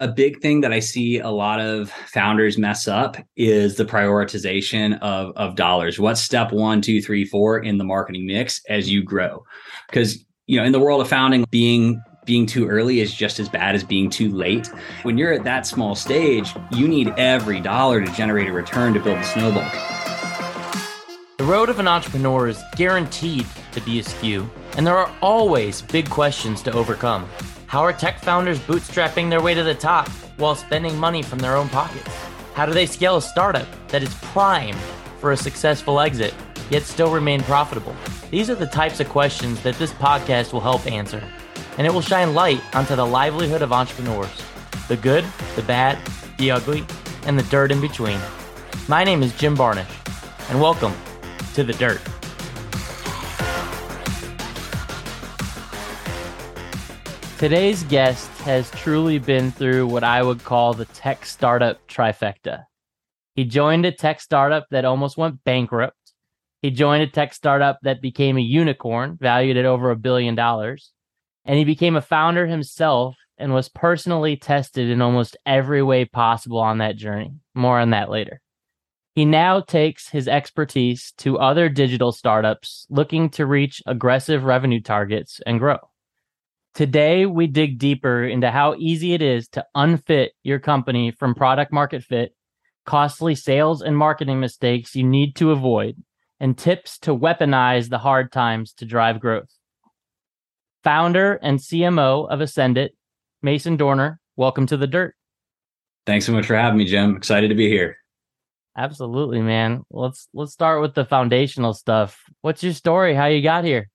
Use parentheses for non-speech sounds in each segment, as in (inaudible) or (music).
a big thing that I see a lot of founders mess up is the prioritization of, of dollars. What's step one, two, three, four in the marketing mix as you grow? Because you know, in the world of founding, being being too early is just as bad as being too late. When you're at that small stage, you need every dollar to generate a return to build a snowball. The road of an entrepreneur is guaranteed to be askew, and there are always big questions to overcome. How are tech founders bootstrapping their way to the top while spending money from their own pockets? How do they scale a startup that is primed for a successful exit, yet still remain profitable? These are the types of questions that this podcast will help answer, and it will shine light onto the livelihood of entrepreneurs the good, the bad, the ugly, and the dirt in between. My name is Jim Barnish, and welcome to The Dirt. Today's guest has truly been through what I would call the tech startup trifecta. He joined a tech startup that almost went bankrupt. He joined a tech startup that became a unicorn valued at over a billion dollars. And he became a founder himself and was personally tested in almost every way possible on that journey. More on that later. He now takes his expertise to other digital startups looking to reach aggressive revenue targets and grow. Today, we dig deeper into how easy it is to unfit your company from product market fit, costly sales and marketing mistakes you need to avoid, and tips to weaponize the hard times to drive growth. Founder and CMO of Ascenditt, Mason Dorner, welcome to the dirt. Thanks so much for having me, Jim. Excited to be here. Absolutely, man. Let's let's start with the foundational stuff. What's your story? How you got here?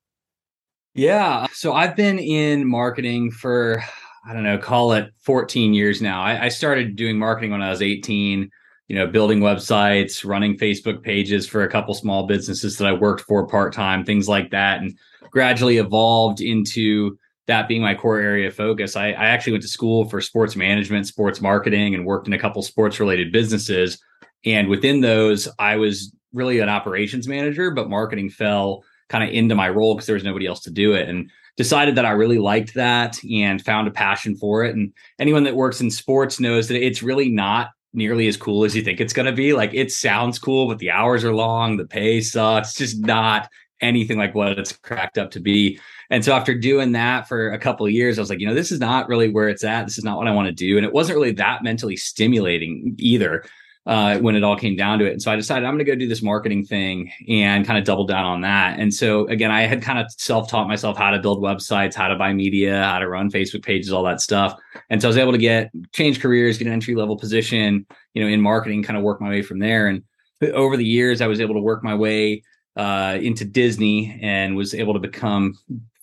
Yeah. So I've been in marketing for, I don't know, call it 14 years now. I, I, started doing marketing when I was 18, you know, building websites, running Facebook pages for a couple small businesses that I worked for part time, things like that, and gradually evolved into that being my core area of focus. I, I actually went to school for sports management, sports marketing, and worked in a couple sports related businesses. And within those, I was really an operations manager, but marketing fell kind of into my role because there was nobody else to do it and decided that I really liked that and found a passion for it. And anyone that works in sports knows that it's really not nearly as cool as you think it's going to be. Like it sounds cool, but the hours are long, the pay sucks, just not anything like what it's cracked up to be. And so after doing that for a couple of years, I was like, you know, this is not really where it's at. This is not what I want to do. And it wasn't really that mentally stimulating either uh, when it all came down to it. And so I decided I'm going to go do this marketing thing and kind of double down on that. And so again, I had kind of self taught myself how to build websites, how to buy media, how to run Facebook pages, all that stuff. And so I was able to get change careers, get an entry level position, you know, in marketing, kind of work my way from there. And over the years, I was able to work my way uh, into Disney and was able to become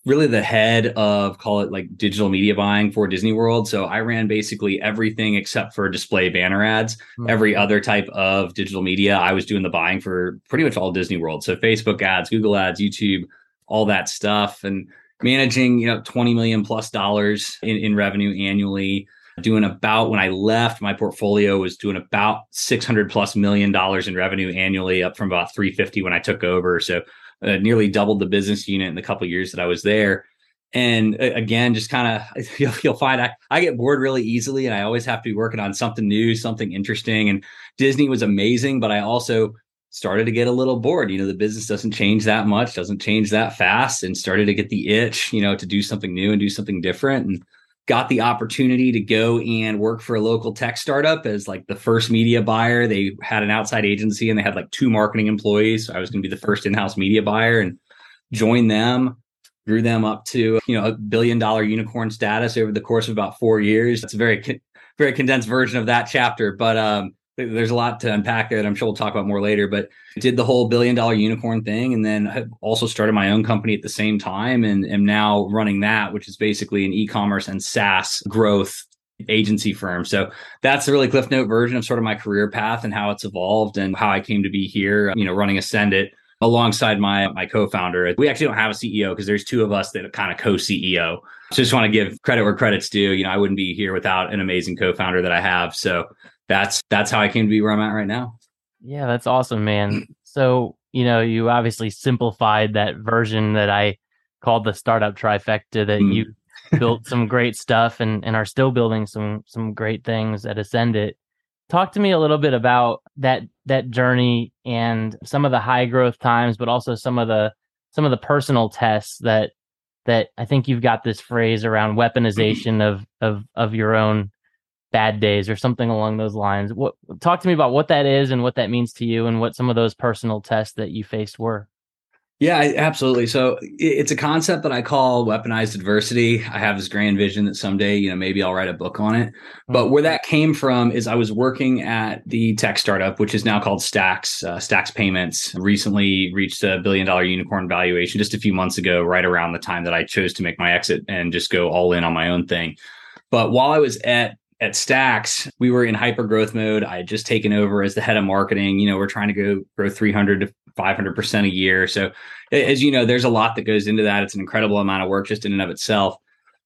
really the head of call it like digital media buying for Disney World. So I ran basically everything except for display banner ads. Mm-hmm. Every other type of digital media, I was doing the buying for pretty much all Disney World. So Facebook ads, Google ads, YouTube, all that stuff, and managing you know 20 million plus dollars in, in revenue annually. Doing about when I left, my portfolio was doing about 600 plus million dollars in revenue annually, up from about 350 when I took over. So uh, nearly doubled the business unit in the couple years that I was there. And uh, again, just kind of (laughs) you'll, you'll, find I, I get bored really easily, and I always have to be working on something new, something interesting. And Disney was amazing, but I also started to get a little bored. You know, the business doesn't change that much, doesn't change that fast, and started to get the itch, you know, to do something new and do something different. And got the opportunity to go and work for a local tech startup as like the first media buyer. They had an outside agency and they had like two marketing employees. So I was going to be the first in-house media buyer and join them, grew them up to, you know, a billion dollar unicorn status over the course of about 4 years. It's a very very condensed version of that chapter, but um there's a lot to unpack there that I'm sure we'll talk about more later. But did the whole billion dollar unicorn thing, and then also started my own company at the same time, and am now running that, which is basically an e-commerce and SaaS growth agency firm. So that's the really cliff note version of sort of my career path and how it's evolved and how I came to be here. You know, running Ascenditt alongside my my co-founder. We actually don't have a CEO because there's two of us that are kind of co-CEO. So just want to give credit where credit's due. You know, I wouldn't be here without an amazing co-founder that I have. So that's that's how I came to be where I'm at right now. Yeah, that's awesome, man. So, you know, you obviously simplified that version that I called the startup trifecta that mm. you built some great stuff and, and are still building some some great things at Ascenditt. Talk to me a little bit about that that journey and some of the high growth times, but also some of the some of the personal tests that that I think you've got this phrase around weaponization (clears throat) of of of your own bad days or something along those lines. What talk to me about what that is and what that means to you and what some of those personal tests that you faced were. Yeah, absolutely. So it's a concept that I call weaponized adversity. I have this grand vision that someday, you know, maybe I'll write a book on it. But where that came from is I was working at the tech startup, which is now called Stax. Uh, Stax Payments recently reached a billion dollar unicorn valuation just a few months ago, right around the time that I chose to make my exit and just go all in on my own thing. But while I was at at Stax, we were in hyper growth mode. I had just taken over as the head of marketing. You know, we're trying to go grow 300 to 500% a year. So, as you know, there's a lot that goes into that. It's an incredible amount of work just in and of itself.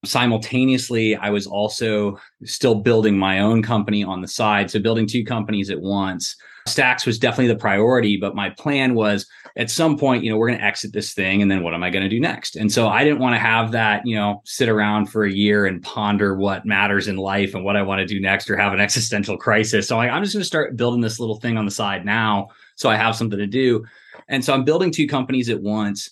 Simultaneously, I was also still building my own company on the side. So, building two companies at once. Stax was definitely the priority, but my plan was at some point, you know, we're going to exit this thing and then what am I going to do next? And so I didn't want to have that, you know, sit around for a year and ponder what matters in life and what I want to do next or have an (laughs) existential crisis. So I'm just going to start building this little thing on the side now so I have something to do. And so I'm building two companies at once.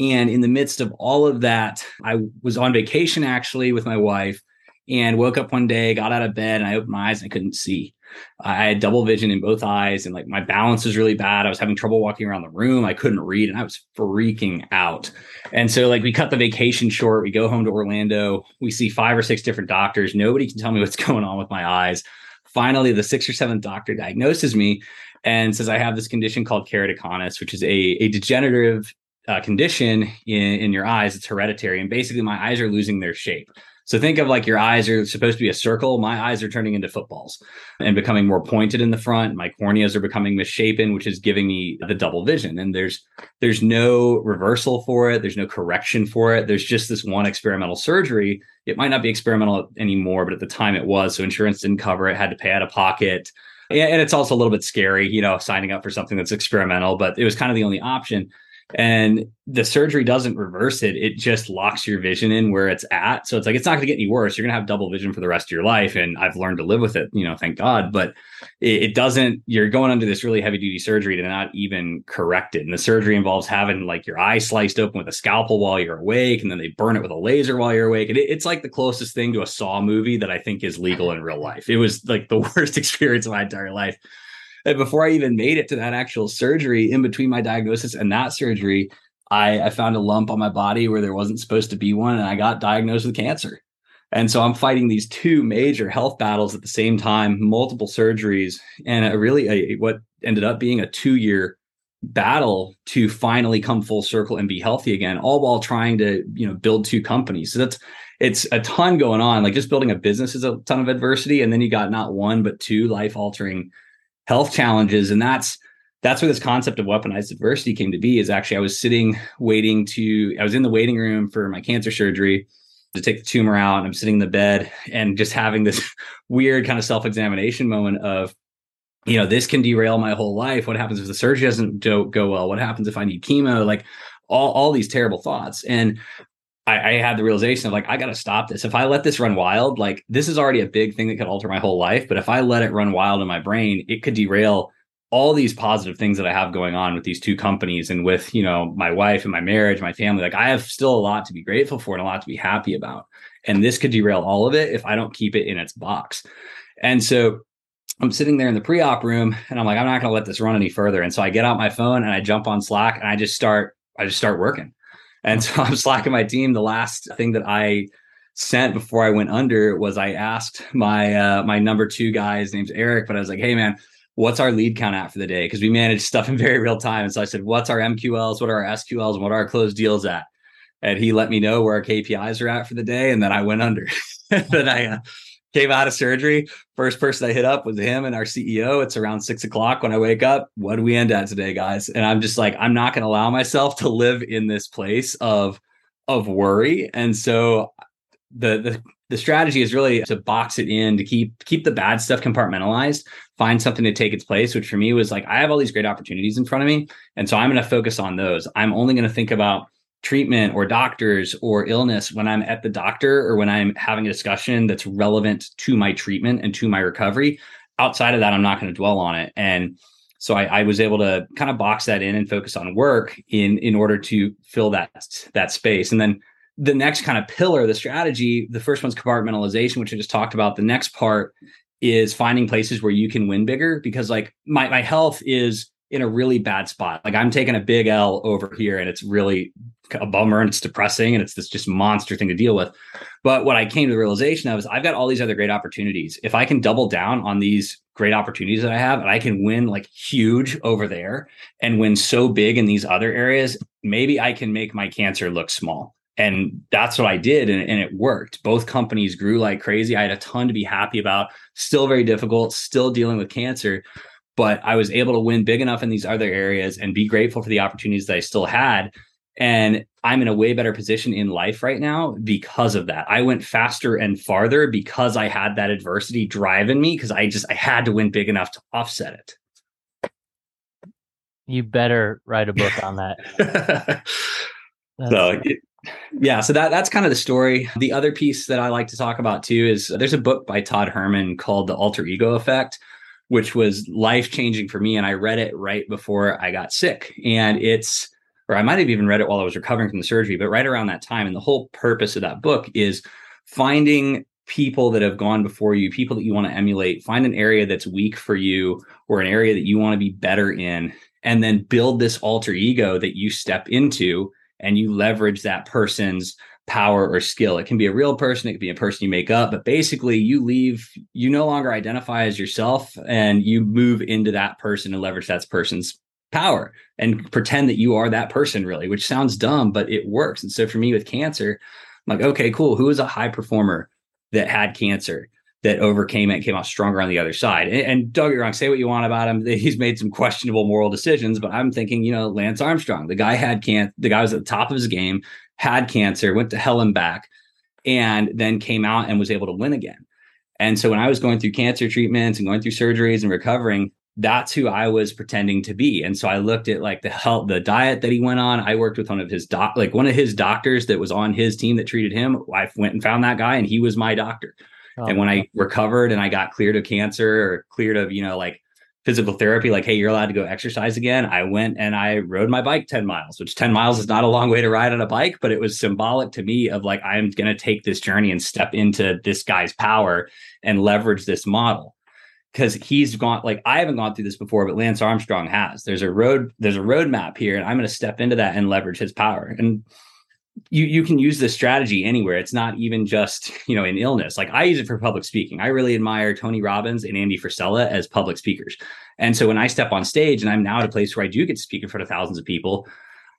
And in the midst of all of that, I was on vacation actually with my wife and woke up one day, got out of bed, and I opened my eyes and I couldn't see. I had double vision in both eyes, and like my balance was really bad. I was having trouble walking around the room. I couldn't read, and I was freaking out. And so, like, we cut the vacation short. We go home to Orlando. We see five or six different doctors. Nobody can tell me what's (laughs) going on with my eyes. Finally, the sixth or seventh doctor diagnoses me and says I have this condition called keratoconus, which is a, a degenerative uh, condition in, in your eyes. It's hereditary, and basically, my eyes are losing their shape. So think of like your eyes are supposed to be a circle. My eyes are turning into footballs and becoming more pointed in the front. My corneas are becoming misshapen, which is giving me the double vision. And there's there's no reversal for it. There's no correction for it. There's just this one experimental surgery. It might not be experimental anymore, but at the time it was. So insurance didn't cover it. Had to pay out of pocket. And it's also a little bit scary, you know, signing up for something that's experimental, but it was kind of the only option and the surgery doesn't reverse it it just locks your vision in where it's at. So it's like it's not going to get any worse. You're going to have double vision for the rest of your life and i've learned to live with it you know thank god. But it, it doesn't you're going under this really heavy duty surgery to not even correct it. And the surgery involves having like your eye sliced open with a scalpel while you're awake and then they burn it with a laser while you're awake. And it, it's like the closest thing to a saw movie that i think is legal in real life. It was like the (laughs) worst experience of my entire life and before I even made it to that actual surgery, in between my diagnosis and that surgery, I, I found a lump on my body where there wasn't supposed to be one, and I got diagnosed with cancer. And so I'm fighting these two major health battles at the same time, multiple surgeries, and a really a, what ended up being a two year battle to finally come full circle and be healthy again, all while trying to you know build two companies. So that's it's a ton going on. Like just building a business is a ton of adversity, and then you got not one but two life altering health challenges. And that's that's where this concept of weaponized adversity came to be is actually i was sitting waiting to i was in the waiting room for my cancer surgery to take the tumor out and i'm sitting in the bed and just having this (laughs) weird kind of self-examination moment of you know this can derail my whole life. What happens if the surgery doesn't go, go well? What happens if i need chemo? Like all, all these terrible thoughts. And I, I had the realization of like, I got to stop this. If I let this run wild, like this is already a big thing that could alter my whole life. But if I let it run wild in my brain, it could derail all these positive things that I have going on with these two companies and with, you know, my wife and my marriage, my family. Like I have still a lot to be grateful for and a lot to be happy about. And this could derail all of it if I don't keep it in its box. And so I'm sitting there in the pre-op room and I'm like, I'm not to let this run any further. And so I get out my phone and I jump on Slack and I just start, I just start working. And so (laughs) I'm slacking my team. The last thing that I sent before I went under was I asked my uh, my number two guy, his name's Eric, but I was like, hey man, what's our lead count at for the day? Because we manage stuff in very real time. And so I said, what's our MQLs, what are our SQLs, and what are our closed deals at? And he let me know where our KPIs are at for the day, and then I went under. (laughs) then I uh, came out of surgery. First person I hit up was him and our CEO. It's around six o'clock when I wake up. What do we end at today, guys? And I'm just like, I'm not going to allow myself to live in this place of of worry. And so the the the strategy is really to box it in to keep keep the bad stuff compartmentalized find something to take its place which for me was like i have all these great opportunities in front of me and so i'm going to focus on those i'm only going to think about treatment or doctors or illness when I'm at the doctor or when I'm having a discussion that's relevant to my treatment and to my recovery. Outside of that, I'm not going to dwell on it. And so I, I, was able to kind of box that in and focus on work in in order to fill that that space. And then the next kind of pillar, the strategy, the first one's compartmentalization, which I just talked about. The next part is finding places where you can win bigger because like my my health is in a really bad spot. Like I'm taking a big L over here and it's really a bummer and it's depressing and it's this just monster thing to deal with. But what I came to the realization of is I've got all these other great opportunities. If I can double down on these great opportunities that I have and I can win like huge over there and win so big in these other areas, maybe I can make my cancer look small. And that's what I did. And, and it worked. Both companies grew like crazy. I had a ton to be happy about. Still very difficult, still dealing with cancer but I was able to win big enough in these other areas and be grateful for the opportunities that I still had. And I'm in a way better position in life right now because of that. I went faster and farther because I had that adversity driving me because I just I had to win big enough to offset it. You better write a book on that. (laughs) so yeah, so that that's kind of the story. The other piece that I like to talk about too is uh, there's a book by Todd Herman called The Alter Ego Effect which was life changing for me. And I read it right before I got sick. And it's, or I might have even read it while I was recovering from the surgery, but right around that time. And the whole purpose of that book is finding people that have gone before you, people that you want to emulate, find an area that's weak for you or an area that you want to be better in, and then build this alter ego that you step into and you leverage that person's power or skill. It can be a real person, it can be a person you make up, but basically you leave, you no longer identify as yourself and you move into that person and leverage that person's power and pretend that you are that person really, which sounds dumb, but it works. And so for me with cancer, I'm like, okay, cool. Who is a high performer that had cancer? That overcame it, came out stronger on the other side. And, and don't get wrong, say what you want about him. (laughs) He's made some questionable moral decisions, but I'm thinking, you know, Lance Armstrong, the guy had can, the guy was at the top of his game, had cancer, went to hell and back, and then came out and was able to win again. And so when I was going through cancer treatments and going through surgeries and recovering, that's who I was pretending to be. And so I looked at like the health, the diet that he went on. I worked with one of his doc, like one of his doctors that was on his team that treated him. I went and found that guy, and he was my doctor. Oh, and when I recovered and I got cleared of cancer or cleared of, you know, like physical therapy, like, hey, you're allowed to go exercise again. I went and I rode my bike 10 miles, which 10 miles is not a long way to ride on a bike, but it was symbolic to me of like, I'm going to take this journey and step into this guy's power and leverage this model. Cause he's gone like I haven't gone through this before, but Lance Armstrong has. There's a road, there's a roadmap here, and I'm going to step into that and leverage his power. And you you can use this strategy anywhere. It's not even just you know in illness. Like I use it for public speaking. I really admire Tony Robbins and Andy Frisella as public speakers. And so when I step on stage and I'm now at a place where I do get to speak in front of thousands of people,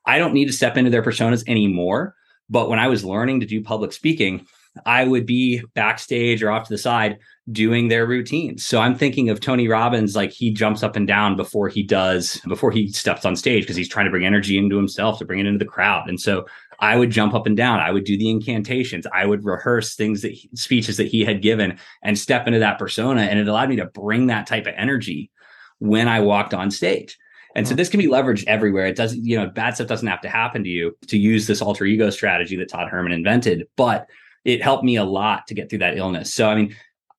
I don't need to step into their personas anymore. But when I was learning to do public speaking, I would be backstage or off to the side doing their routines. So I'm thinking of Tony Robbins, like he jumps up and down before he does, before he steps on stage, because he's trying to bring energy into himself to bring it into the crowd. And so I would jump up and down. I would do the incantations. I would rehearse things that he, speeches that he had given and step into that persona. And it allowed me to bring that type of energy when I walked on stage. And so mm-hmm. this can be leveraged everywhere. It doesn't, you know, bad stuff doesn't have to happen to you to use this alter ego strategy that Todd Herman invented, but it helped me a lot to get through that illness. So, I mean,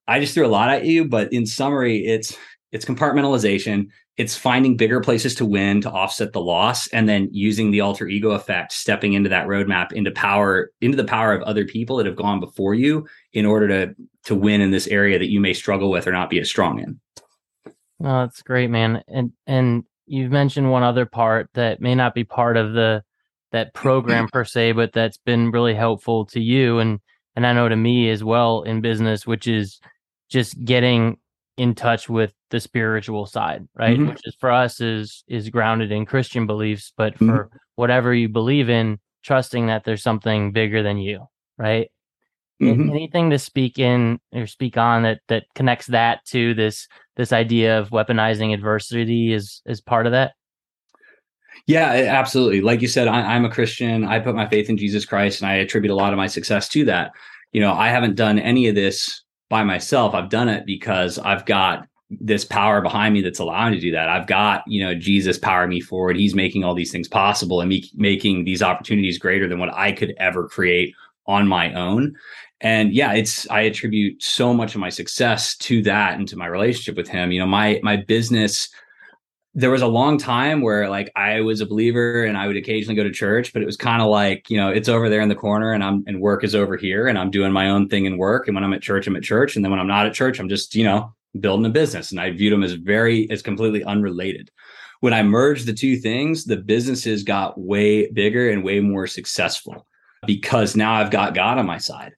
I just threw a lot at you, but in summary, it's it's compartmentalization. It's finding bigger places to win to offset the loss and then using the alter ego effect stepping into that roadmap into power into the power of other people that have gone before you in order to to win in this area that you may struggle with or not be as strong in. Oh that's great man. And and you've mentioned one other part that may not be part of the that (laughs) program per se but that's been really helpful to you and and i know to me as well in business which is just getting in touch with the spiritual side, right? Mm-hmm. Which is for us is is grounded in Christian beliefs, but mm-hmm. for whatever you believe in, trusting that there's something bigger than you, right? Mm-hmm. Anything to speak in or speak on that that connects that to this this idea of weaponizing adversity is is part of that. Yeah, absolutely. Like you said, I, I'm a Christian. I put my faith in Jesus Christ, and I attribute a lot of my success to that. You know, I haven't done any of this by myself. I've done it because I've got this power behind me that's allowing me to do that. I've got, you know, Jesus power me forward. He's making all these things possible and me making these opportunities greater than what I could ever create on my own. And yeah, it's I attribute so much of my success to that and to my relationship with him. You know, my my business there was a long time where like I was a believer and I would occasionally go to church, but it was kind of like, you know, it's over there in the corner and I'm and work is over here and I'm doing my own thing in work. And when I'm at church, I'm at church. And then when I'm not at church, I'm just, you know, building a business. And I viewed them as very as completely unrelated. When I merged the two things, the businesses got way bigger and way more successful because now I've got God on my side.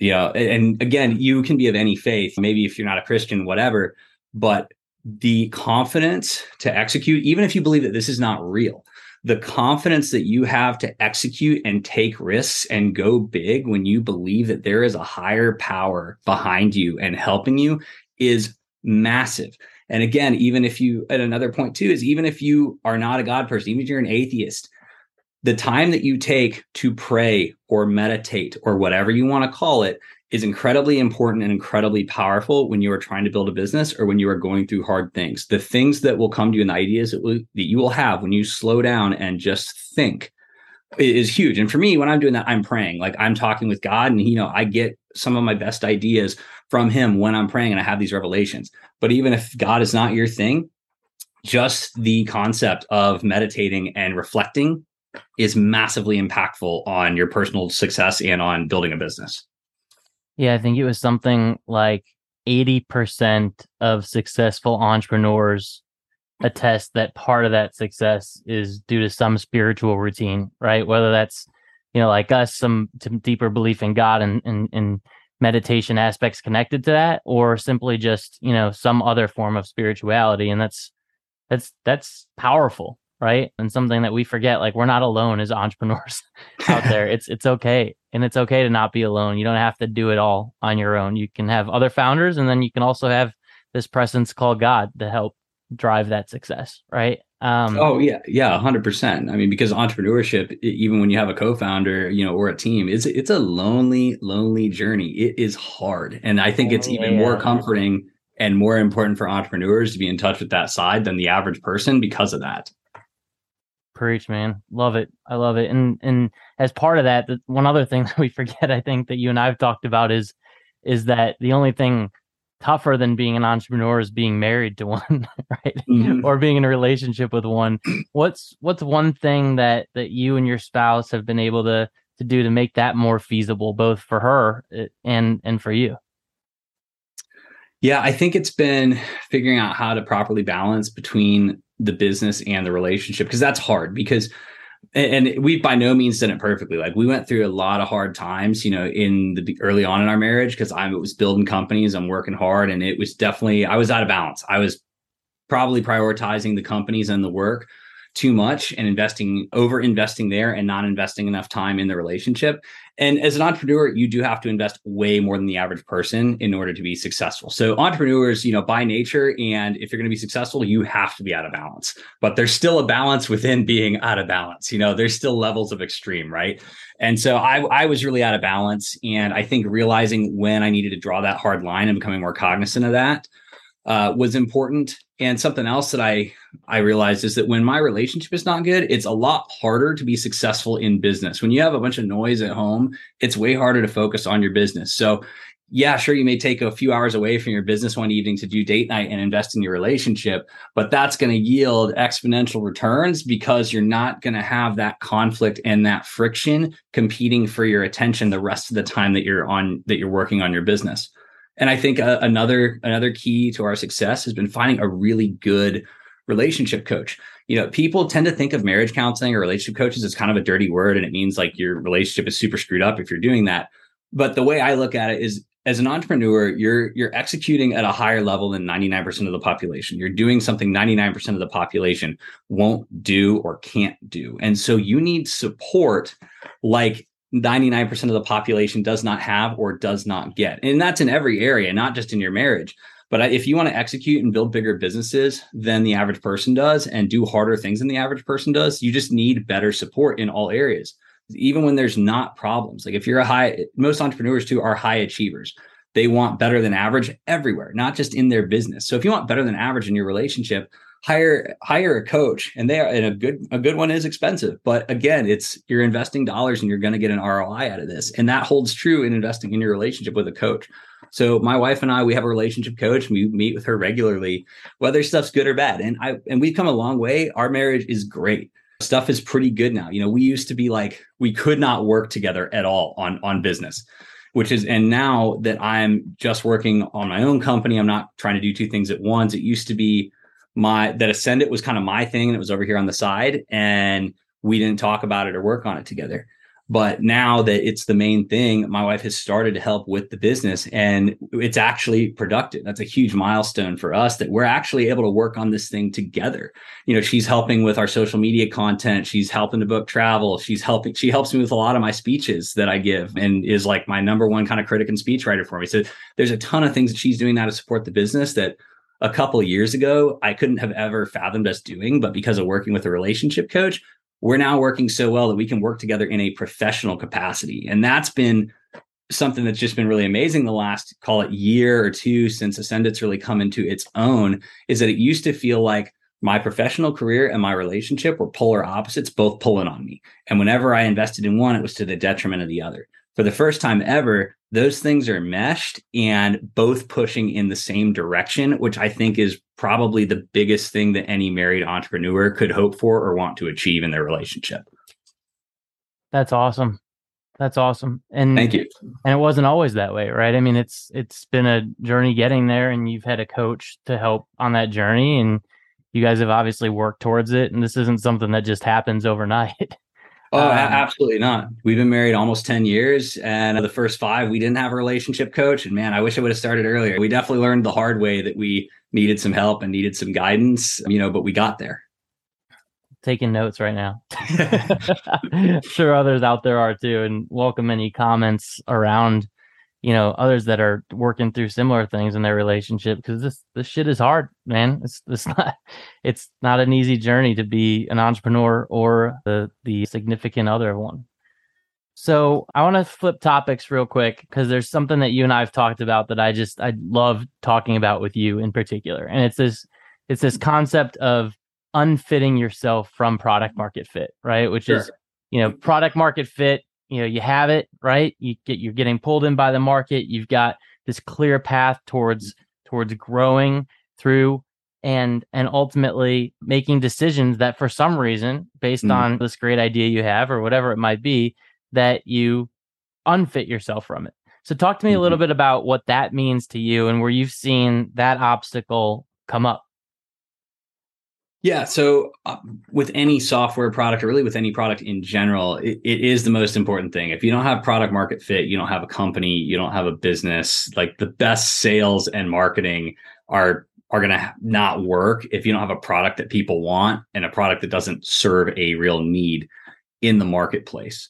You know, and again, you can be of any faith, maybe if you're not a Christian, whatever, but the confidence to execute, even if you believe that this is not real, the confidence that you have to execute and take risks and go big when you believe that there is a higher power behind you and helping you is massive. And again, even if you, at another point too, is even if you are not a God person, even if you're an atheist, the time that you take to pray or meditate or whatever you want to call it is incredibly important and incredibly powerful when you are trying to build a business or when you are going through hard things. The things that will come to you and the ideas that, will, that you will have when you slow down and just think is huge. And for me, when I'm doing that, I'm praying. Like I'm talking with God, and you know, I get some of my best ideas from Him when I'm praying, and I have these revelations. But even if God is not your thing, just the concept of meditating and reflecting is massively impactful on your personal success and on building a business. Yeah, I think it was something like 80% of successful entrepreneurs attest that part of that success is due to some spiritual routine, right? Whether that's, you know, like us, some, some deeper belief in God and, and, and meditation aspects connected to that, or simply just, you know, some other form of spirituality. And that's, that's, that's powerful right and something that we forget like we're not alone as (laughs) entrepreneurs out there (laughs) it's it's okay and it's okay to not be alone. You don't have to do it all on your own. You can have other founders and then you can also have this presence called god to help drive that success right? Um, oh yeah. Yeah 100% i mean because entrepreneurship even when you have a co-founder you know or a team it's it's a lonely lonely journey. It is hard. And i think it's even yeah. more comforting and more important for entrepreneurs to be in touch with that side than the average person because of that Preach, man. Love it. I love it. And and as part of that, the, one other thing (laughs) that we forget, I think that you and I've talked about is is that the only thing tougher than being an entrepreneur is being married to (laughs) one, right? Mm-hmm. or being in a relationship with one. (clears throat) What's what's one thing that that you and your spouse have been able to to do to make that more feasible, both for her eh, and and for you? Yeah, I think it's been figuring out how to properly balance between the business and the relationship because that's hard because and we've by no means done it perfectly. Like we went through a lot of hard times, you know, in the early on in our marriage because I was building companies, I'm working hard, and it was definitely I was out of balance. I was probably prioritizing the companies and the work too much and investing over investing there and not investing enough time in the relationship. And as an entrepreneur you do have to invest way more than the average person in order to be successful. So entrepreneurs you know by nature and if you're going to be successful you have to be out of balance. But there's still a balance within being out of balance you know there's still levels of extreme right? And so I, I was really out of balance and i think realizing when i needed to draw that hard line and becoming more cognizant of that uh, was important. And something else that I I realized is that when my relationship is not good, it's a lot harder to be successful in business. When you have a bunch of noise at home, it's way harder to focus on your business. So yeah, sure, you may take a few hours away from your business one evening to do date night and invest in your relationship, but that's going to yield exponential returns because you're not going to have that conflict and that friction competing for your attention the rest of the time that you're on that you're working on your business. And I think uh, another another key to our success has been finding a really good relationship coach. You know, people tend to think of marriage counseling or relationship coaches as kind of a dirty word, and it means like your relationship is super screwed up if you're doing that. But the way I look at it is as an entrepreneur, you're you're executing at a higher level than 99% of the population. You're doing something 99% of the population won't do or can't do. And so you need support like 99% of the population does not have or does not get. And that's in every area, not just in your marriage. But if you want to execute and build bigger businesses than the average person does and do harder things than the average person does, you just need better support in all areas. Even when there's not problems. Like if you're a high, most entrepreneurs too are high achievers. they want better than average everywhere, not just in their business. So if you want better than average in your relationship, hire hire a coach and they are and a good a good one is expensive. But again it's you're investing dollars and you're going to get an ROI out of this. And that holds true in investing in your relationship with a coach. So my wife and I we have a relationship coach. We meet with her regularly whether stuff's good or bad. And I and we've come a long way. Our marriage is great. Stuff is pretty good now. You know we used to be like we could not work together at all on on business which is and now that I'm just working on my own company I'm not trying to do two things at once. It used to be my that Ascenditt was kind of my thing and it was over here on the side and we didn't talk about it or work on it together. But now that it's the main thing, my wife has started to help with the business and it's actually productive. That's a huge milestone for us that we're actually able to work on this thing together. You know, she's helping with our social media content. She's helping to book travel. She's helping, she helps me with a lot of my speeches that I give and is like my number one kind of critic and speechwriter for me. So there's a ton of things that she's doing now to support the business that a couple years ago I couldn't have ever fathomed us doing, but because of working with a relationship coach, we're now working so well that we can work together in a professional capacity. And that's been something that's just been really amazing the last call it year or two since Ascenditt's really come into its own is that it used to feel like my professional career and my relationship were polar opposites, both pulling on me. And whenever I invested in one, it was to the detriment of the other. For the first time ever, those things are meshed and both pushing in the same direction, which I think is probably the biggest thing that any married entrepreneur could hope for or want to achieve in their relationship. That's awesome. That's awesome. And thank you. And it wasn't always that way, right? I mean, it's it's been a journey getting there and you've had a coach to help on that journey and you guys have obviously worked towards it and this isn't something that just happens overnight. (laughs) Oh, um, absolutely not. We've been married almost 10 years. And the first five, we didn't have a relationship coach. And man, I wish I would have started earlier. We definitely learned the hard way that we needed some help and needed some guidance, you know, but we got there. Taking notes right now. (laughs) sure others out there are too. And welcome any comments around you know others that are working through similar things in their relationship because this this shit is hard man. It's it's (laughs) not it's not an easy journey to be an entrepreneur or the the significant other of one. So i want to flip topics real quick because there's something that you and i've talked about that i just i love talking about with you in particular and it's this it's this concept of unfitting yourself from product market fit right? Which sure. is you know product market fit you know you have it right you get you're getting pulled in by the market you've got this clear path towards towards growing through and and ultimately making decisions that for some reason based mm. on this great idea you have or whatever it might be that you unfit yourself from it so talk to me mm-hmm. a little mm-hmm. bit about what that means to you and where you've seen that obstacle come up yeah. So, uh, with any software product, or really with any product in general, it, it is the most important thing. If you don't have product market fit, you don't have a company, you don't have a business. Like the best sales and marketing are are going to not work if you don't have a product that people want and a product that doesn't serve a real need in the marketplace.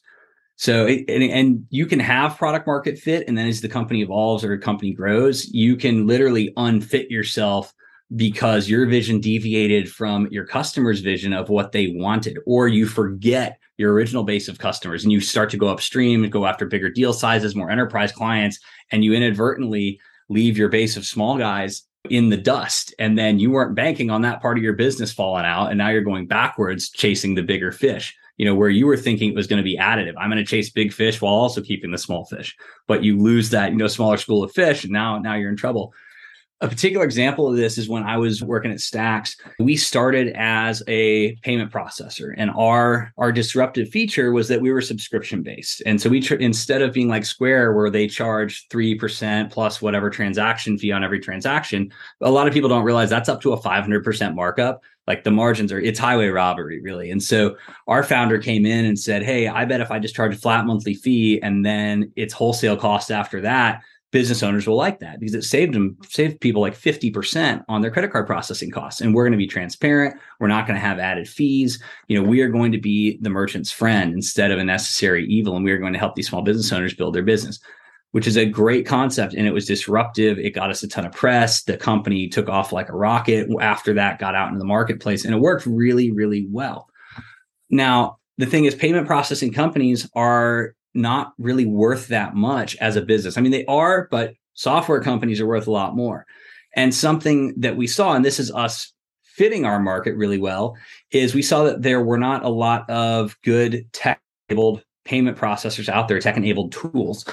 So, and, and, you can have product market fit. And then as the company evolves or a company grows, you can literally unfit yourself because your vision deviated from your customer's vision of what they wanted, or you forget your original base of customers and you start to go upstream and go after bigger deal sizes, more enterprise clients, and you inadvertently leave your base of small guys in the dust. And then you weren't banking on that part of your business falling out. And now you're going backwards chasing the bigger fish, you know, where you were thinking it was going to be additive. I'm going to chase big fish while also keeping the small fish, but you lose that, you know, smaller school of fish. And now, now you're in trouble. A particular example of this is when I was working at Stax. We started as a payment processor, and our our disruptive feature was that we were subscription based. And so we tr- instead of being like Square, where they charge three percent plus whatever transaction fee on every transaction, a lot of people don't realize that's up to a five hundred percent markup. Like the margins are, it's highway robbery, really. And so our founder came in and said, "Hey, I bet if I just charge a flat monthly fee and then it's wholesale cost after that." Business owners will like that because it saved them saved people like 50% on their credit card processing costs. And we're going to be transparent. We're not going to have added fees. You know we are going to be the merchant's friend instead of a necessary evil and we are going to help these small business owners build their business which is a great concept and it was disruptive. It got us a ton of press. The company took off like a rocket after that got out into the marketplace and it worked really really well. Now the thing is payment processing companies are not really worth that much as a business. I mean, they are, but software companies are worth a lot more. And something that we saw, and this is us fitting our market really well, is we saw that there were not a lot of good tech enabled payment processors out there, tech enabled tools.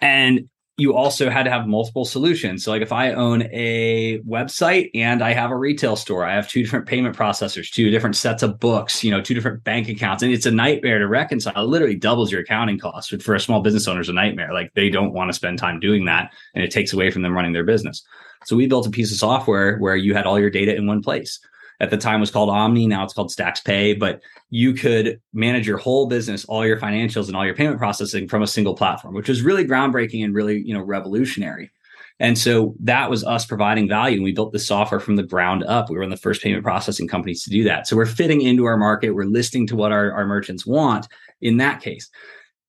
And you also had to have multiple solutions. So, like if I own a website and I have a retail store, I have two different payment processors, two different sets of books, you know, two different bank accounts, and it's a nightmare to reconcile. It literally doubles your accounting costs, which for a small business owner is a nightmare. Like they don't want to spend time doing that, and it takes away from them running their business. So we built a piece of software where you had all your data in one place at the time was called Omni. Now it's called StaxPay, but you could manage your whole business, all your financials and all your payment processing from a single platform, which was really groundbreaking and really, you know, revolutionary. And so that was us providing value. And we built the software from the ground up. We were one of the first payment processing companies to do that. So we're fitting into our market. We're listening to what our, our merchants want in that case.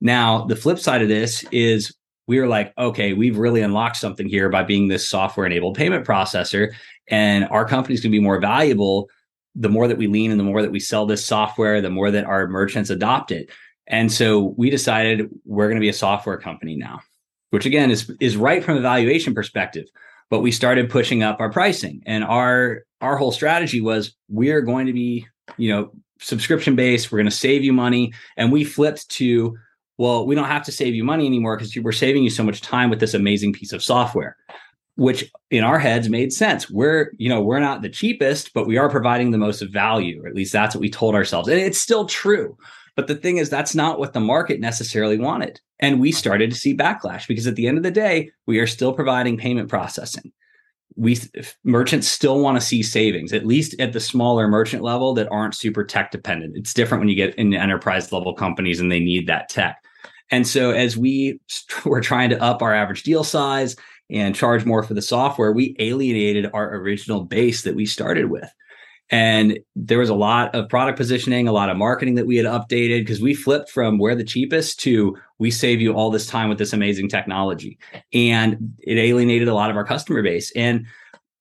Now, the flip side of this is we were like, okay, we've really unlocked something here by being this software enabled payment processor. And our company's going to be more valuable the more that we lean and the more that we sell this software, the more that our merchants adopt it. And so we decided we're going to be a software company now, which again is is right from a valuation perspective. But we started pushing up our pricing, and our our whole strategy was we're going to be, you know, subscription based. We're going to save you money, and we flipped to well, we don't have to save you money anymore because we're saving you so much time with this amazing piece of software which in our heads made sense. We're, you know, we're not the cheapest, but we are providing the most value, or at least that's what we told ourselves. And it's still true. But the thing is, that's not what the market necessarily wanted. And we started to see backlash because at the end of the day, we are still providing payment processing. We merchants still want to see savings, at least at the smaller merchant level that aren't super tech dependent. It's different when you get into enterprise level companies and they need that tech. And so as we (laughs) were trying to up our average deal size and charge more for the software, we alienated our original base that we started with. And there was a lot of product positioning, a lot of marketing that we had updated because we flipped from we're the cheapest to we save you all this time with this amazing technology. And it alienated a lot of our customer base. And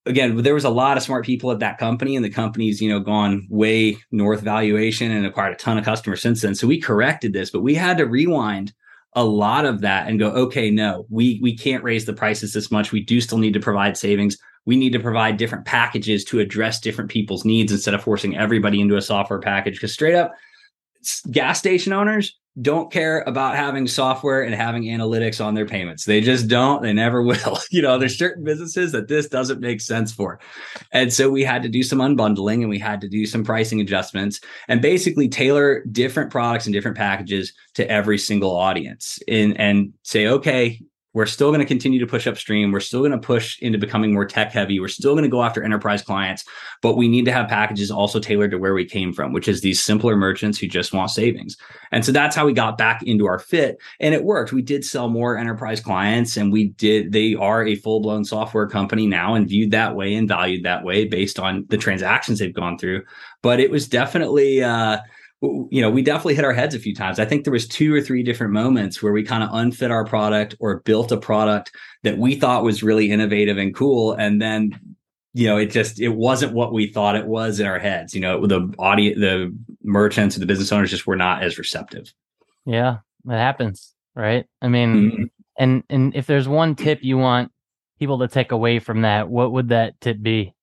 again, there was a lot of smart people at that company, and the company's, you know, gone way north valuation and acquired a ton of customers since then. So we corrected this, but we had to rewind a lot of that and go, okay, no, we we can't raise the prices this much. We do still need to provide savings. We need to provide different packages to address different people's needs instead of forcing everybody into a software package. Because straight up, gas station owners don't care about having software and having analytics on their payments. They just don't. They never (laughs) will. You know, there's certain businesses that this doesn't make sense for. And so we had to do some unbundling and we had to do some pricing adjustments and basically tailor different products and different packages to every single audience and, and say, okay, we're still going to continue to push upstream. We're still going to push into becoming more tech heavy. We're still going to go after enterprise clients, but we need to have packages also tailored to where we came from, which is these simpler merchants who just want savings. And so that's how we got back into our fit. And it worked. We did sell more enterprise clients and we did, they are a full blown software company now and viewed that way and valued that way based on the transactions they've gone through. But it was definitely, uh, you know, we definitely hit our heads a few times. I think there was two or three different moments where we kind of unfit our product or built a product that we thought was really innovative and cool, and then you know, it just it wasn't what we thought it was in our heads. You know, the audience, the merchants, the business owners just were not as receptive. Yeah, it happens, right? I mean, mm-hmm. and and if there's one tip you want people to take away from that, what would that tip be?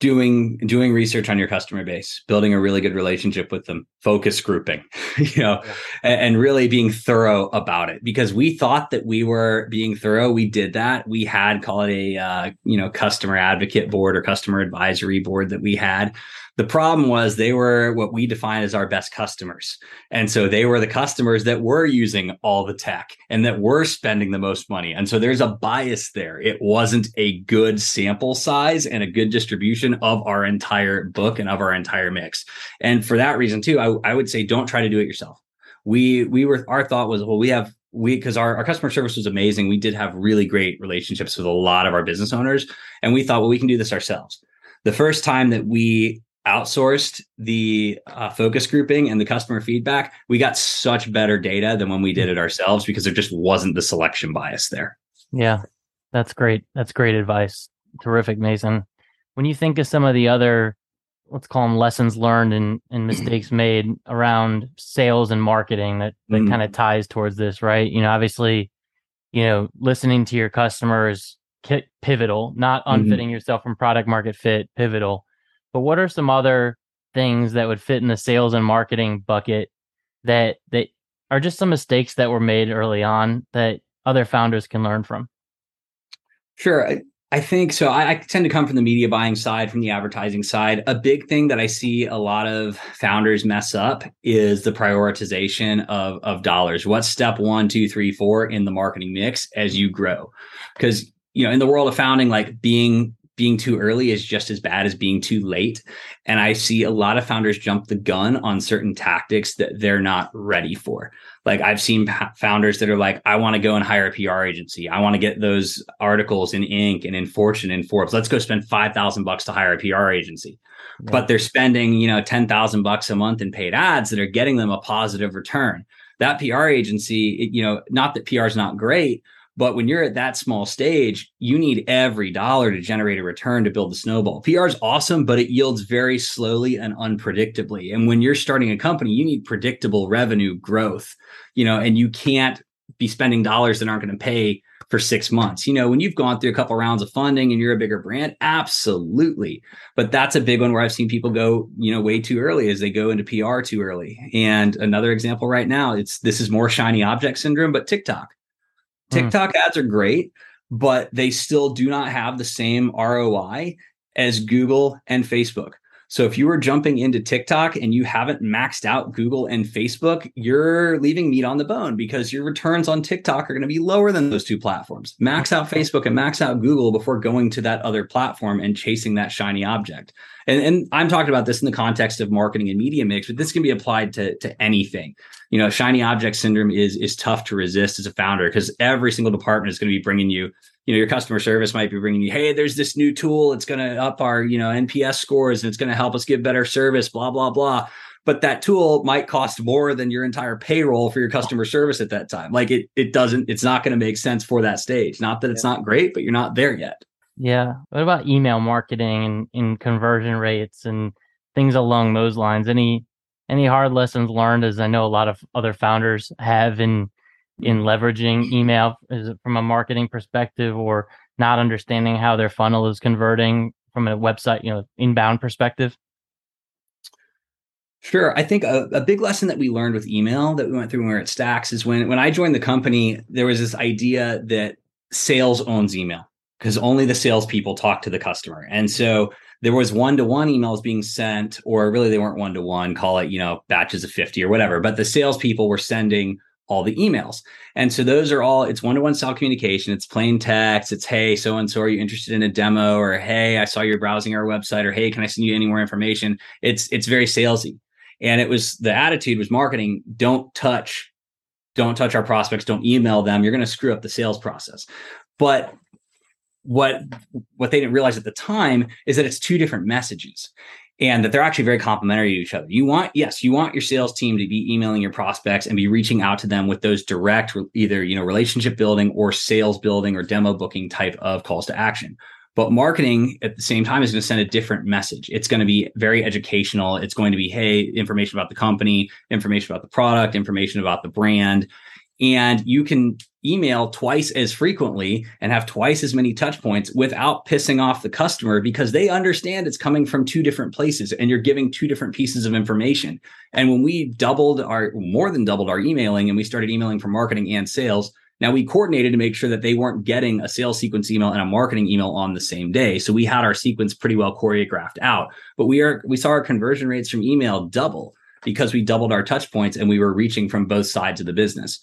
Doing doing research on your customer base building a really good relationship with them focus grouping (laughs) you know yeah. and, and, really being thorough about it. Because we thought that we were being thorough. We did that. We had call it a uh, you know customer advocate board or customer advisory board that we had the problem was they were what we define as our best customers. And so they were the customers that were using all the tech and that were spending the most money. And so there's a bias there. It wasn't a good sample size and a good distribution of our entire book and of our entire mix. And for that reason, too, I, I would say don't try to do it yourself. We we were our thought was, well, we have we because our, our customer service was amazing. We did have really great relationships with a lot of our business owners. And we thought, well, we can do this ourselves. The first time that we outsourced the uh, focus grouping and the customer feedback, we got such better data than when we did it ourselves because there just wasn't the selection bias there. Yeah, that's great. That's great advice. Terrific, Mason. When you think of some of the other, let's call them lessons learned and, and (clears throat) mistakes made around sales and marketing that, that mm-hmm. kind of ties towards this, right? You know, obviously you know, listening to your customers pivotal, not mm-hmm. unfitting mm-hmm. yourself from product market fit pivotal. But what are some other things that would fit in the sales and marketing bucket that that are just some mistakes that were made early on that other founders can learn from? Sure. I, I think so. I, I, tend to come from the media buying side, from the advertising side. A big thing that I see a lot of founders mess up is the prioritization of, of dollars. What's step one, two, three, four in the marketing mix as you grow? Because you know, in the world of founding, like being being too early is just as bad as being too late. And I see a lot of founders jump the gun on certain tactics that they're not ready for. Like I've seen founders that are like, I want to go and hire a PR agency. I want to get those articles in Inc. and in Fortune and Forbes. Let's go spend five thousand bucks to hire a PR agency. Yeah. But they're spending, you know, ten thousand bucks a month in paid ads that are getting them a positive return. That PR agency, you know, not that PR is not great, but when you're at that small stage, you need every dollar to generate a return to build the snowball. PR is awesome, but it yields very slowly and unpredictably. And when you're starting a company, you need predictable revenue growth, you know, and you can't be spending dollars that aren't going to pay for six months. You know, when you've gone through a couple rounds of funding and you're a bigger brand, absolutely. But that's a big one where I've seen people go, you know, way too early as they go into PR too early. And another example right now, it's this is more shiny object syndrome, but TikTok. Hmm. TikTok mm. ads are great, but they still do not have the same ROI as Google and Facebook. So if you are jumping into TikTok and you haven't maxed out Google and Facebook, you're leaving meat on the bone because your returns on TikTok are going to be lower than those two platforms. Max out Facebook and max out Google before going to that other platform and chasing that shiny object. And, and I'm talking about this in the context of marketing and media mix, but this can be applied to, to anything. You know, shiny object syndrome is is tough to resist as a founder because every single department is going to be bringing you you know your customer service might be bringing you hey there's this new tool. It's going to up our you know nps scores and it's going to help us give better service blah blah blah. But that tool might cost more than your entire payroll for your customer service at that time. Like it it doesn't it's not going to make sense for that stage. Not that it's not great but you're not there yet. Yeah. What about email marketing and, and conversion rates and things along those lines? Any any hard lessons learned as i know a lot of other founders have in in mm-hmm. leveraging email is it from a marketing perspective or not understanding how their funnel is converting from a website you know inbound perspective Sure. I think a, a, big lesson that we learned with email that we went through when we were at Stax is when when I joined the company, there was this idea that sales owns email because only the salespeople talk to the customer. And so there was one-to-one emails being sent, or really they weren't one-to-one, call it, you know, batches of 50 or whatever. But the salespeople were sending all the emails. And so those are all, it's one to one style communication. It's plain text. It's, hey, so and so, are you interested in a demo? Or, hey, I saw you're browsing our website. Or, hey, can I send you any more information? It's, it's very salesy. And it was the attitude was marketing, don't touch, don't touch our prospects, don't email them. You're going to screw up the sales process. But what what they didn't realize at the time is that it's two different messages and that they're actually very complementary to each other. You want, yes, you want your sales team to be emailing your prospects and be reaching out to them with those direct, either you know, relationship building or sales building or demo booking type of calls to action. But marketing at the same time is going to send a different message. It's going to be very educational. It's going to be, hey, information about the company, information about the product, information about the brand and you can email twice as frequently and have twice as many touch points without pissing off the customer because they understand it's coming from two different places and you're giving two different pieces of information. And when we doubled our more than doubled our emailing and we started emailing for marketing and sales, now we coordinated to make sure that they weren't getting a sales sequence email and a marketing email on the same day. So we had our sequence pretty well choreographed out. But we are we saw our conversion rates from email double because we doubled our touch points and we were reaching from both sides of the business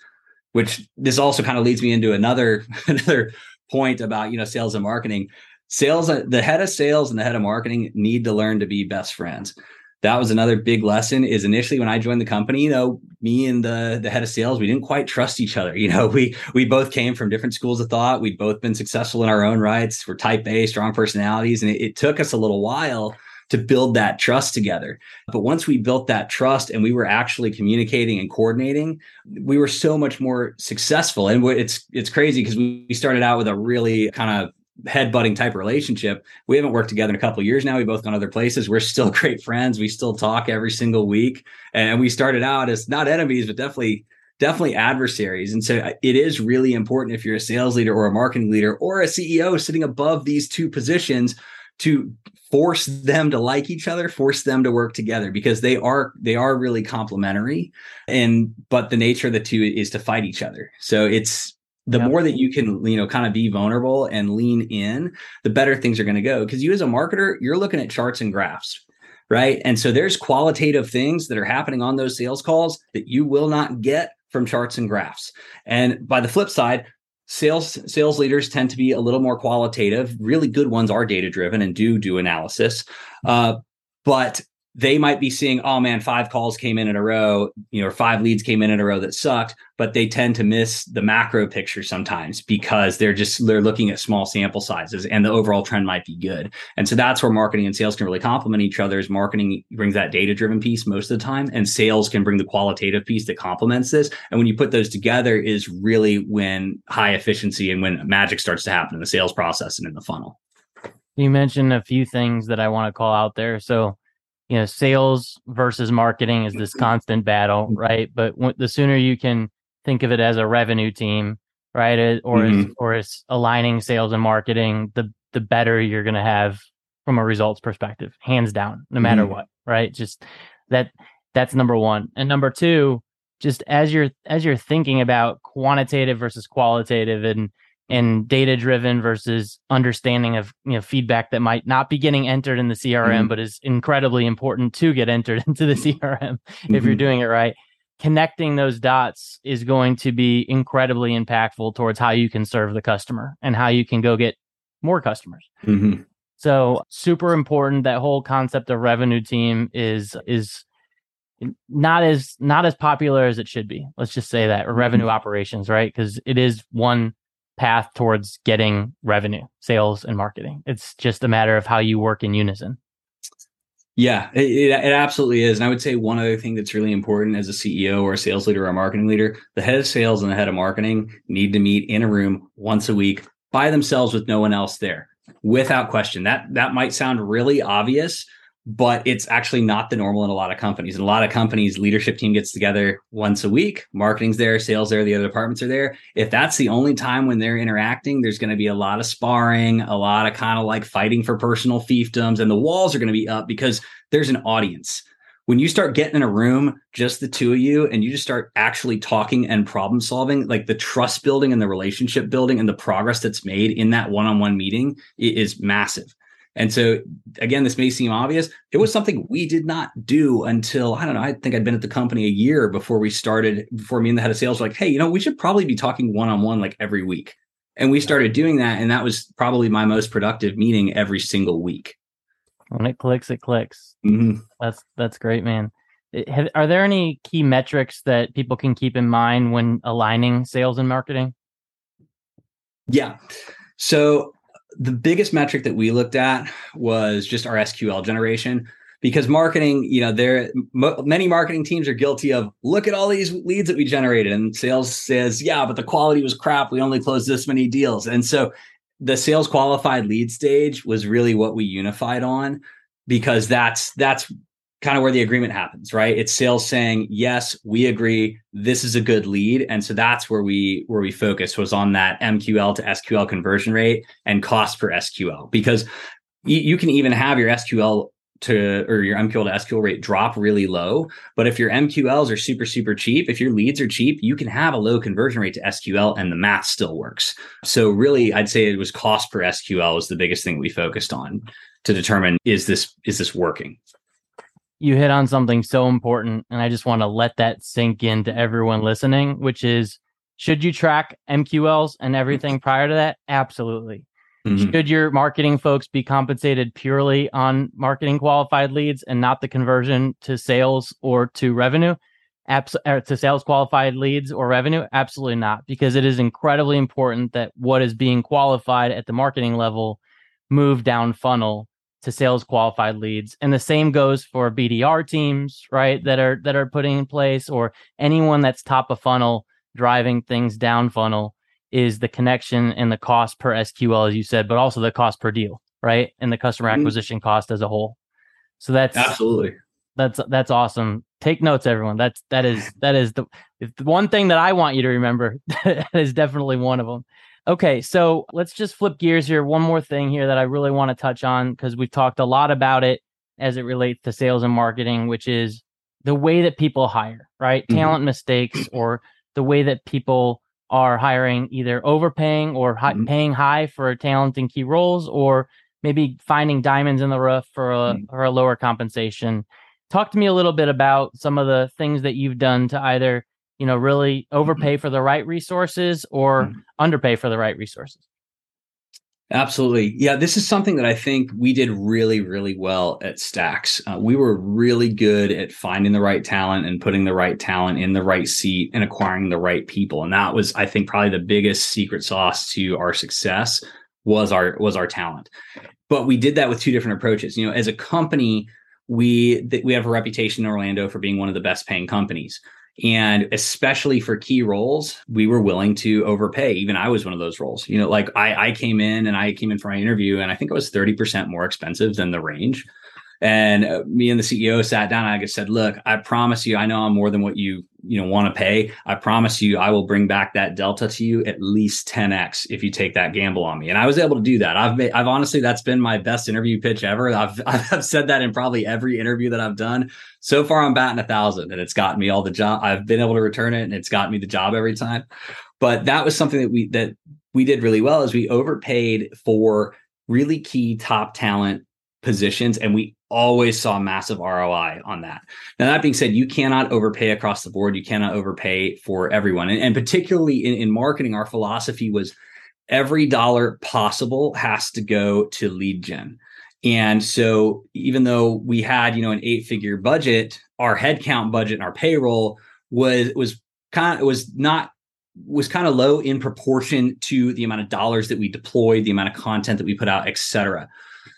which this also kind of leads me into another (laughs) another point about you know sales and marketing. Sales uh, the head of sales and the head of marketing need to learn to be best friends. That was another big lesson is initially when i joined the company you know me and the the head of sales we didn't quite trust each other (laughs) you know we we both came from different schools of thought. We'd both been successful in our own rights. We're type a strong personalities. And it, it took us a little while to build that trust together. But once we built that trust and we were actually communicating and coordinating, we were so much more successful. And it's it's crazy because we started out with a really kind of headbutting type relationship. We haven't worked together in a couple years now. We've both gone other places. We're still (laughs) great friends. We still talk every single week. And we started out as not enemies, but definitely definitely adversaries. And so uh, it is really important if you're a sales leader or a marketing leader or a CEO sitting above these two positions to force them to like each other force them to work together because they are they are really complementary. And but the nature of the two is to fight each other. So it's the yep. more that you can you know kind of be vulnerable and lean in the better things are going to go. Because you as a marketer you're looking at charts and graphs right? And so there's qualitative things that are happening on those sales calls that you will not get from charts and graphs. And by the flip side sales sales leaders tend to be a little more qualitative. Really good ones are data driven and do do analysis. Uh, but they might be seeing, oh man, five calls came in in a row, you know, or five leads came in in a row that sucked, but they tend to miss the macro picture sometimes because they're just they're looking at small sample sizes and the overall trend might be good. And so that's where marketing and sales can really complement each other. Is marketing brings that data driven piece most of the time, and sales can bring the qualitative piece that complements this. And when you put those together, is really when high efficiency and when magic starts to happen in the sales process and in the funnel. You mentioned a few things that I want to call out there. So you know sales versus marketing is this constant battle mm-hmm. right but w- the sooner you can think of it as a revenue team right or mm-hmm. or as aligning sales and marketing the the better you're going to have from a results perspective hands down no matter mm-hmm. what right just that that's number 1 and number 2 just as you're as you're thinking about quantitative versus qualitative and and data driven versus understanding of you know feedback that might not be getting entered in the CRM mm-hmm. but is incredibly important to get entered (laughs) into the CRM mm-hmm. if you're mm-hmm. doing it right connecting those dots is going to be incredibly impactful towards how you can serve the customer and how you can go get more customers mm-hmm. so super important that whole concept of revenue team is is not as not as popular as it should be let's just say that or revenue mm-hmm. operations right because it is one path towards getting revenue, sales, and marketing. It's just a matter of how you work in unison. Yeah, it, it, it, absolutely is. And I would say one other thing that's really important as a CEO or a sales leader or a marketing leader, the head of sales and the head of marketing need to meet in a room once a week by themselves with no one else there. Without question. That that might sound really obvious, but it's actually not the normal in a lot of companies. In a lot of companies, leadership team gets together once a week, marketing's there, sales there, the other departments are there. If that's the only time when they're interacting, there's going to be a lot of sparring, a lot of kind of like fighting for personal fiefdoms, and the walls are going to be up because there's an audience. When you start getting in a room, just the two of you, and you just start actually talking and problem solving, like the trust building and the relationship building and the progress that's made in that one on one meeting is massive. And so, again, this may seem obvious. It was something we did not do until I don't know. I think I'd been at the company a year before we started. Before me and the head of sales were like, "Hey, you know, we should probably be talking one on one like every week." And we started doing that, and that was probably my most productive meeting every single week. When it clicks, it clicks. Mm-hmm. That's that's great, man. Have, are there any key metrics that people can keep in mind when aligning sales and marketing? Yeah. So the biggest metric that we looked at was just our SQL generation because marketing, you know, there many marketing teams are guilty of look at all these leads that we generated and sales says, yeah, but the quality was crap. We only closed this many deals. And so the sales qualified lead stage was really what we unified on because that's that's kind of where the agreement happens, right? It's sales saying, "Yes, we agree. This is a good lead." And so that's where we where we focus was on that MQL to SQL conversion rate and cost per SQL because you, you can even have your SQL to or your MQL to SQL rate drop really low. But if your MQLs are super, super cheap, if your leads are cheap, you can have a low conversion rate to SQL and the math still works. So really, I'd say it was cost per SQL was the biggest thing we focused on to determine is this is this working you hit on something so important and i just want to let that sink into everyone listening which is should you track mqls and everything prior to that? Absolutely. Mm-hmm. should your marketing folks be compensated purely on marketing qualified leads and not the conversion to sales or to revenue? Abs- to sales qualified leads or revenue? Absolutely not because it is incredibly important that what is being qualified at the marketing level move down funnel to sales qualified leads and the same goes for bdr teams right that are that are putting in place or anyone that's top of funnel driving things down funnel is the connection and the cost per sql as you said but also the cost per deal right and the customer mm-hmm. acquisition cost as a whole so that's absolutely that's that's awesome take notes everyone that's that is that is the the one thing that I want you to remember (laughs) is definitely one of them. Okay, so let's just flip gears here. One more thing here that I really want to touch on because we've talked a lot about it as it relates to sales and marketing, which is the way that people hire, right? Mm-hmm. Talent mistakes or the way that people are hiring either overpaying or mm-hmm. paying high for talent in key roles or maybe finding diamonds in the rough for a, mm-hmm. for a lower compensation. Talk to me a little bit about some of the things that you've done to either you know really mm-hmm. overpay for the right resources or mm-hmm. underpay for the right resources Absolutely. Yeah, this is something that I think we did really, really well at Stax. Uh, we were really good at finding the right talent and putting the right talent in the right seat and acquiring the right people. And that was, I think, probably the biggest secret sauce to our success was our was our talent. But we did that with two different approaches. You know, as a company, we th- we have a reputation in Orlando for being one of the best paying companies. And especially for key roles, we were willing to overpay. Even I was one of those roles. You know, like I, I came in and I came in for my interview and I think I was 30% more expensive than the range. And uh, me and the CEO sat down. And I just said, "Look, I promise you, I know I'm more than what you you know want to pay. I promise you, I will bring back that delta to you at least 10x if you take that gamble on me." And I was able to do that. I've made, I've honestly that's been my best interview pitch ever. I've (laughs) I've said that in probably every interview that I've done so far. I'm batting a thousand, and it's gotten me all the job. I've been able to return it, and it's gotten me the job every time. But that was something that we that we did really well. Is we overpaid for really key top talent positions and we always saw massive ROI on that. Now, that being said, you cannot overpay across the board. You cannot overpay for everyone. And, and particularly in, in marketing, our philosophy was every dollar possible has to go to lead gen. And so even though we had, you know, an eight figure budget, our headcount budget and our payroll was was kind of was not was kind of low in proportion to the amount of dollars that we deployed, the amount of content that we put out, et cetera.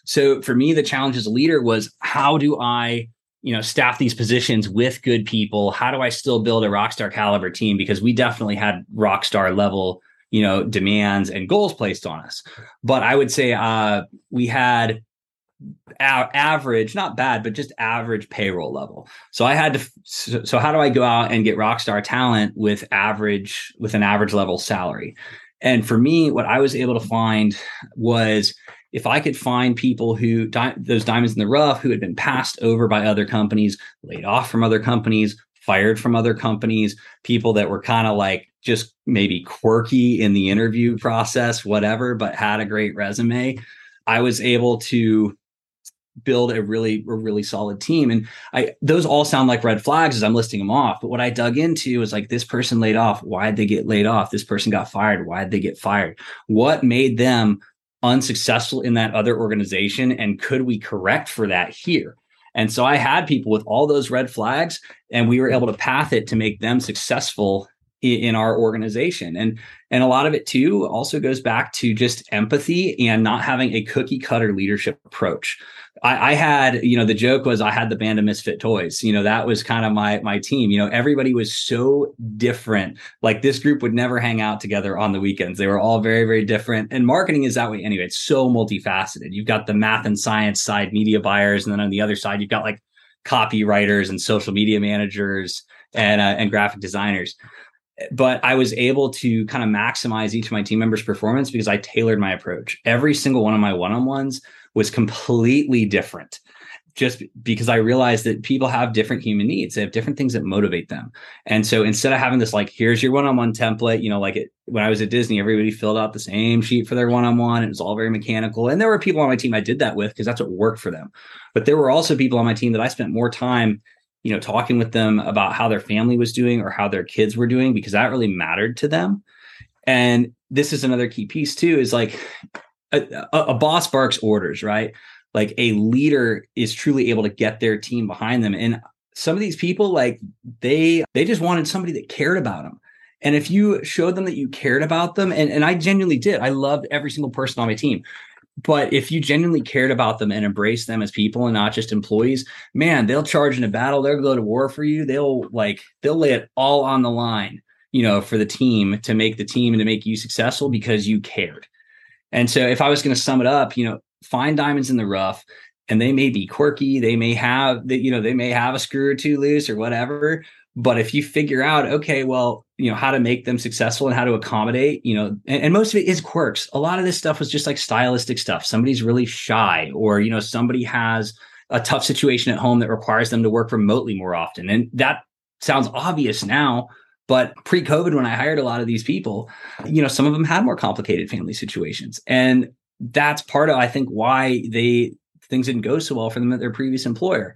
So for me, the challenge as a leader was how do I, you know, staff these positions with good people? How do I still build a rockstar caliber team? Because we definitely had rockstar level, you know, demands and goals placed on us. But I would say uh, we had our average, not bad, but just average payroll level. So I had to. So, so how do I go out and get rockstar talent with average with an average level salary? And for me, what I was able to find was if I could find people who those diamonds in the rough who had been passed over by other companies, laid off from other companies, fired from other companies, people that were kind of like just maybe quirky in the interview process, whatever, but had a great resume, I was able to build a really a really solid team. And i those all sound like red flags as i'm listing them off but what i dug into was like this person laid off. Why did they get laid off? This person got fired. Why did they get fired? What made them unsuccessful in that other organization and could we correct for that here? And so i had people with all those red flags and we were able to path it to make them successful in our organization and and a lot of it too also goes back to just empathy and not having a cookie cutter leadership approach I, I, had, you know, the joke was I had the band of misfit toys. You know, that was kind of my my team. You know, everybody was so different. Like this group would never hang out together on the weekends. They were all very, very different. And marketing is that way anyway. It's so multifaceted. You've got the math and science side, media buyers, and then on the other side, you've got like copywriters and social media managers and uh, and graphic designers but I was able to kind of maximize each of my team members' performance because I tailored my approach. Every single one of my one on ones was completely different just because I realized that people have different human needs. They have different things that motivate them. And so instead of having this, like, here's your one on one template, you know, like it, when I was at Disney, everybody filled out the same sheet for their one on one. It was all very mechanical. And there were people on my team I did that with because that's what worked for them. But there were also people on my team that I spent more time, you know, talking with them about how their family was doing or how their kids were doing because that really mattered to them. And this is another key piece too is like a, a, boss barks orders, right? Like a leader is truly able to get their team behind them. And some of these people, like they they just wanted somebody that cared about them. And if you showed them that you cared about them, and, and I genuinely did, I loved every single person on my team. But if you genuinely cared about them and embraced them as people and not just employees, man, they'll charge in a battle. They'll go to war for you. They'll like they'll lay it all on the line, you know, for the team to make the team and to make you successful because you cared. And so if I was going to sum it up, you know, find diamonds in the rough and they may be quirky, they may have that, you know, they may have a screw or two loose or whatever, But if you figure out, okay, well, you know, how to make them successful and how to accommodate, you know, and, and most of it is quirks. A lot of this stuff was just like stylistic stuff. Somebody's really shy, or, you know, somebody has a tough situation at home that requires them to work remotely more often. And that sounds obvious now, but pre-COVID, when I hired a lot of these people, you know, some of them had more complicated family situations. And that's part of, I think, why they things didn't go so well for them at their previous employer.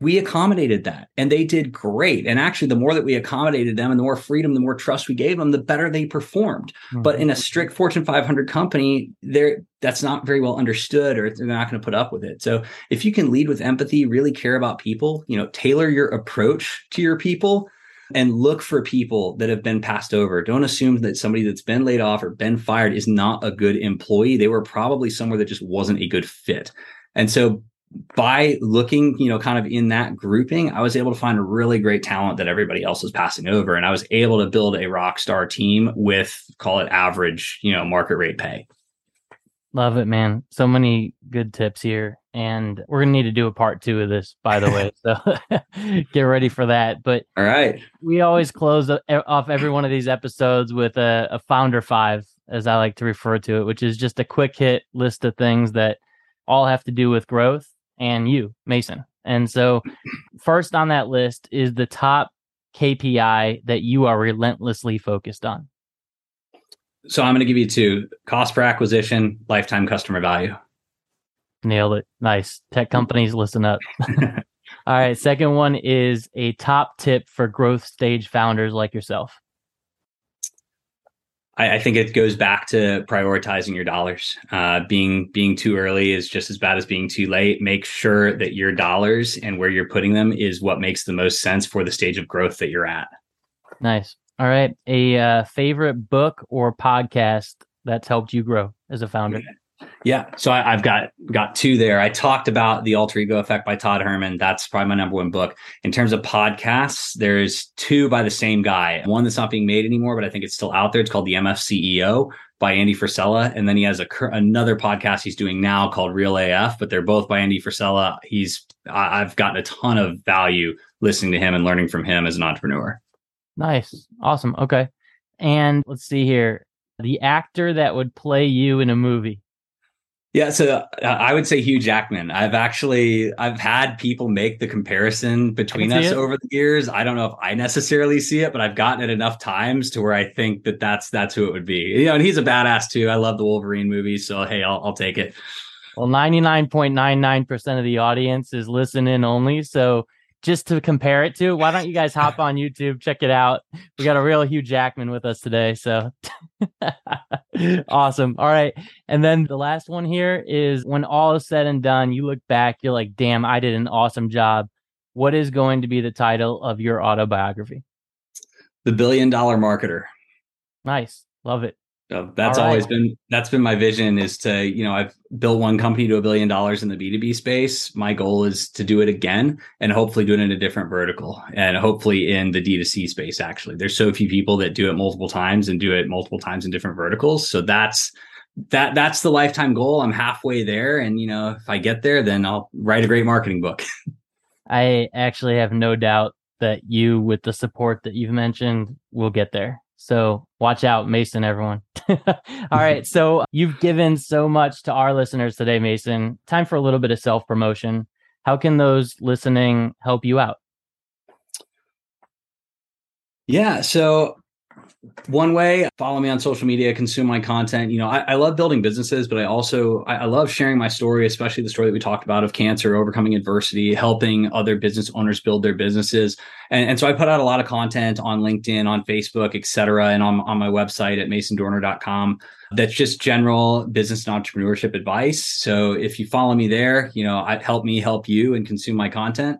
We accommodated that and they did great. And actually, the more that we accommodated them and the more freedom, the more trust we gave them, the better they performed. Mm-hmm. But in a strict Fortune 500 company, there that's not very well understood or they're not going to put up with it. So if you can lead with empathy, really care about people, you know, tailor your approach to your people and look for people that have been passed over. Don't assume that somebody that's been laid off or been fired is not a good employee. They were probably somewhere that just wasn't a good fit. And so by looking, you know, kind of in that grouping, I was able to find a really great talent that everybody else was passing over. And I was able to build a rock star team with call it average, you know, market rate pay. Love it, man. So many good tips here. And we're gonna need to do a part two of this, by the way. So (laughs) get ready for that. But all right. We always close off every one of these episodes with a, a founder five, as I like to refer to it, which is just a quick hit list of things that all have to do with growth and you, Mason. And so, first on that list is the top KPI that you are relentlessly focused on. So, I'm going to give you two cost per acquisition, lifetime customer value. Nailed it. Nice. Tech companies, listen up. (laughs) All right. Second one is a top tip for growth stage founders like yourself. I, I, think it goes back to prioritizing your dollars. Uh, being being too early is just as bad as being too late. Make sure that your dollars and where you're putting them is what makes the most sense for the stage of growth that you're at. Nice. All right. A uh, favorite book or podcast that's helped you grow as a founder. Yeah, so I, have got got two there. I talked about the Alter Ego Effect by Todd Herman. That's probably my number one book. In terms of podcasts, there's two by the same guy. One that's not being made anymore, but I think it's still out there. It's called the MF CEO by Andy Frisella, and then he has a another podcast he's doing now called Real AF. But they're both by Andy Frisella. He's I've gotten a ton of value listening to him and learning from him as an entrepreneur. Nice, awesome. Okay, and let's see here. The actor that would play you in a movie. Yeah, so uh, I would say Hugh Jackman. I've actually I've had people make the comparison between us over the years. I don't know if I necessarily see it, but I've gotten it enough times to where I think that that's that's who it would be. You know, and he's a badass too. I love the Wolverine movies, so hey, I'll I'll take it. Well, ninety nine point nine nine percent of the audience is listening only, so just to compare it to, why don't you guys hop on YouTube, check it out? We got a real Hugh Jackman with us today. So (laughs) awesome. All right. And then the last one here is when all is said and done, you look back, you're like, damn, I did an awesome job. What is going to be the title of your autobiography? The Billion Dollar Marketer. Nice. Love it. So that's right. always been that's been my vision is to, you know, I've built one company to a billion dollars in the B2B space. My goal is to do it again and hopefully do it in a different vertical and hopefully in the D2C space actually. There's so few people that do it multiple times and do it multiple times in different verticals. So that's that that's the lifetime goal. I'm halfway there and you know, if I get there then I'll write a great marketing book. (laughs) I actually have no doubt that you with the support that you've mentioned will get there. So watch out, Mason, everyone. (laughs) All right. (laughs) So you've given so much to our listeners today, Mason. Time for a little bit of self promotion. How can those listening help you out? Yeah. So one way follow me on social media consume my content. You know i, I love building businesses but i also I, I, love sharing my story especially the story that we talked about of cancer overcoming adversity helping other business owners build their businesses. And, and so i put out a lot of content on linkedin on facebook etc and on, on my website at masondorner.com that's just general business and entrepreneurship advice. So if you follow me there you know I, help me help you and consume my content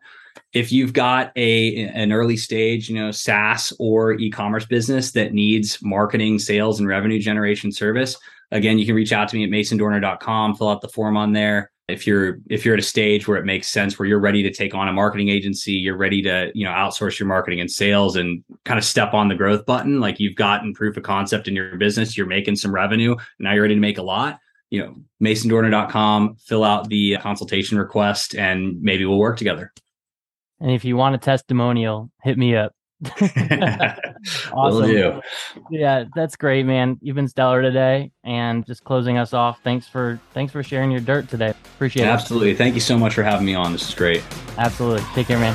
if you've got a an early stage, you know, SaaS or e-commerce business that needs marketing, sales, and revenue generation service, again, you can reach out to me at masondorner.com, fill out the form on there. If you're if you're at a stage where it makes sense, where you're ready to take on a marketing agency, you're ready to you know outsource your marketing and sales and kind of step on the growth button, like you've gotten proof of concept in your business, you're making some revenue, now you're ready to make a lot. You know, masondorner.com, fill out the consultation request, and maybe we'll work together. And if you want a testimonial, hit me up. (laughs) Do. Yeah, that's great, man. You've been stellar today, and just closing us off. Thanks for thanks for sharing your dirt today. Appreciate Absolutely. it. Absolutely. Thank you so much for having me on. This is great. Absolutely. Take care, man.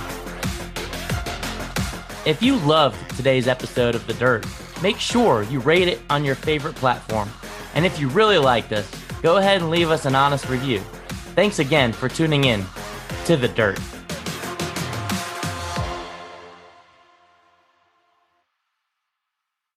If you loved today's episode of The Dirt, make sure you rate it on your favorite platform. And if you really liked us, go ahead and leave us an honest review. Thanks again for tuning in to The Dirt.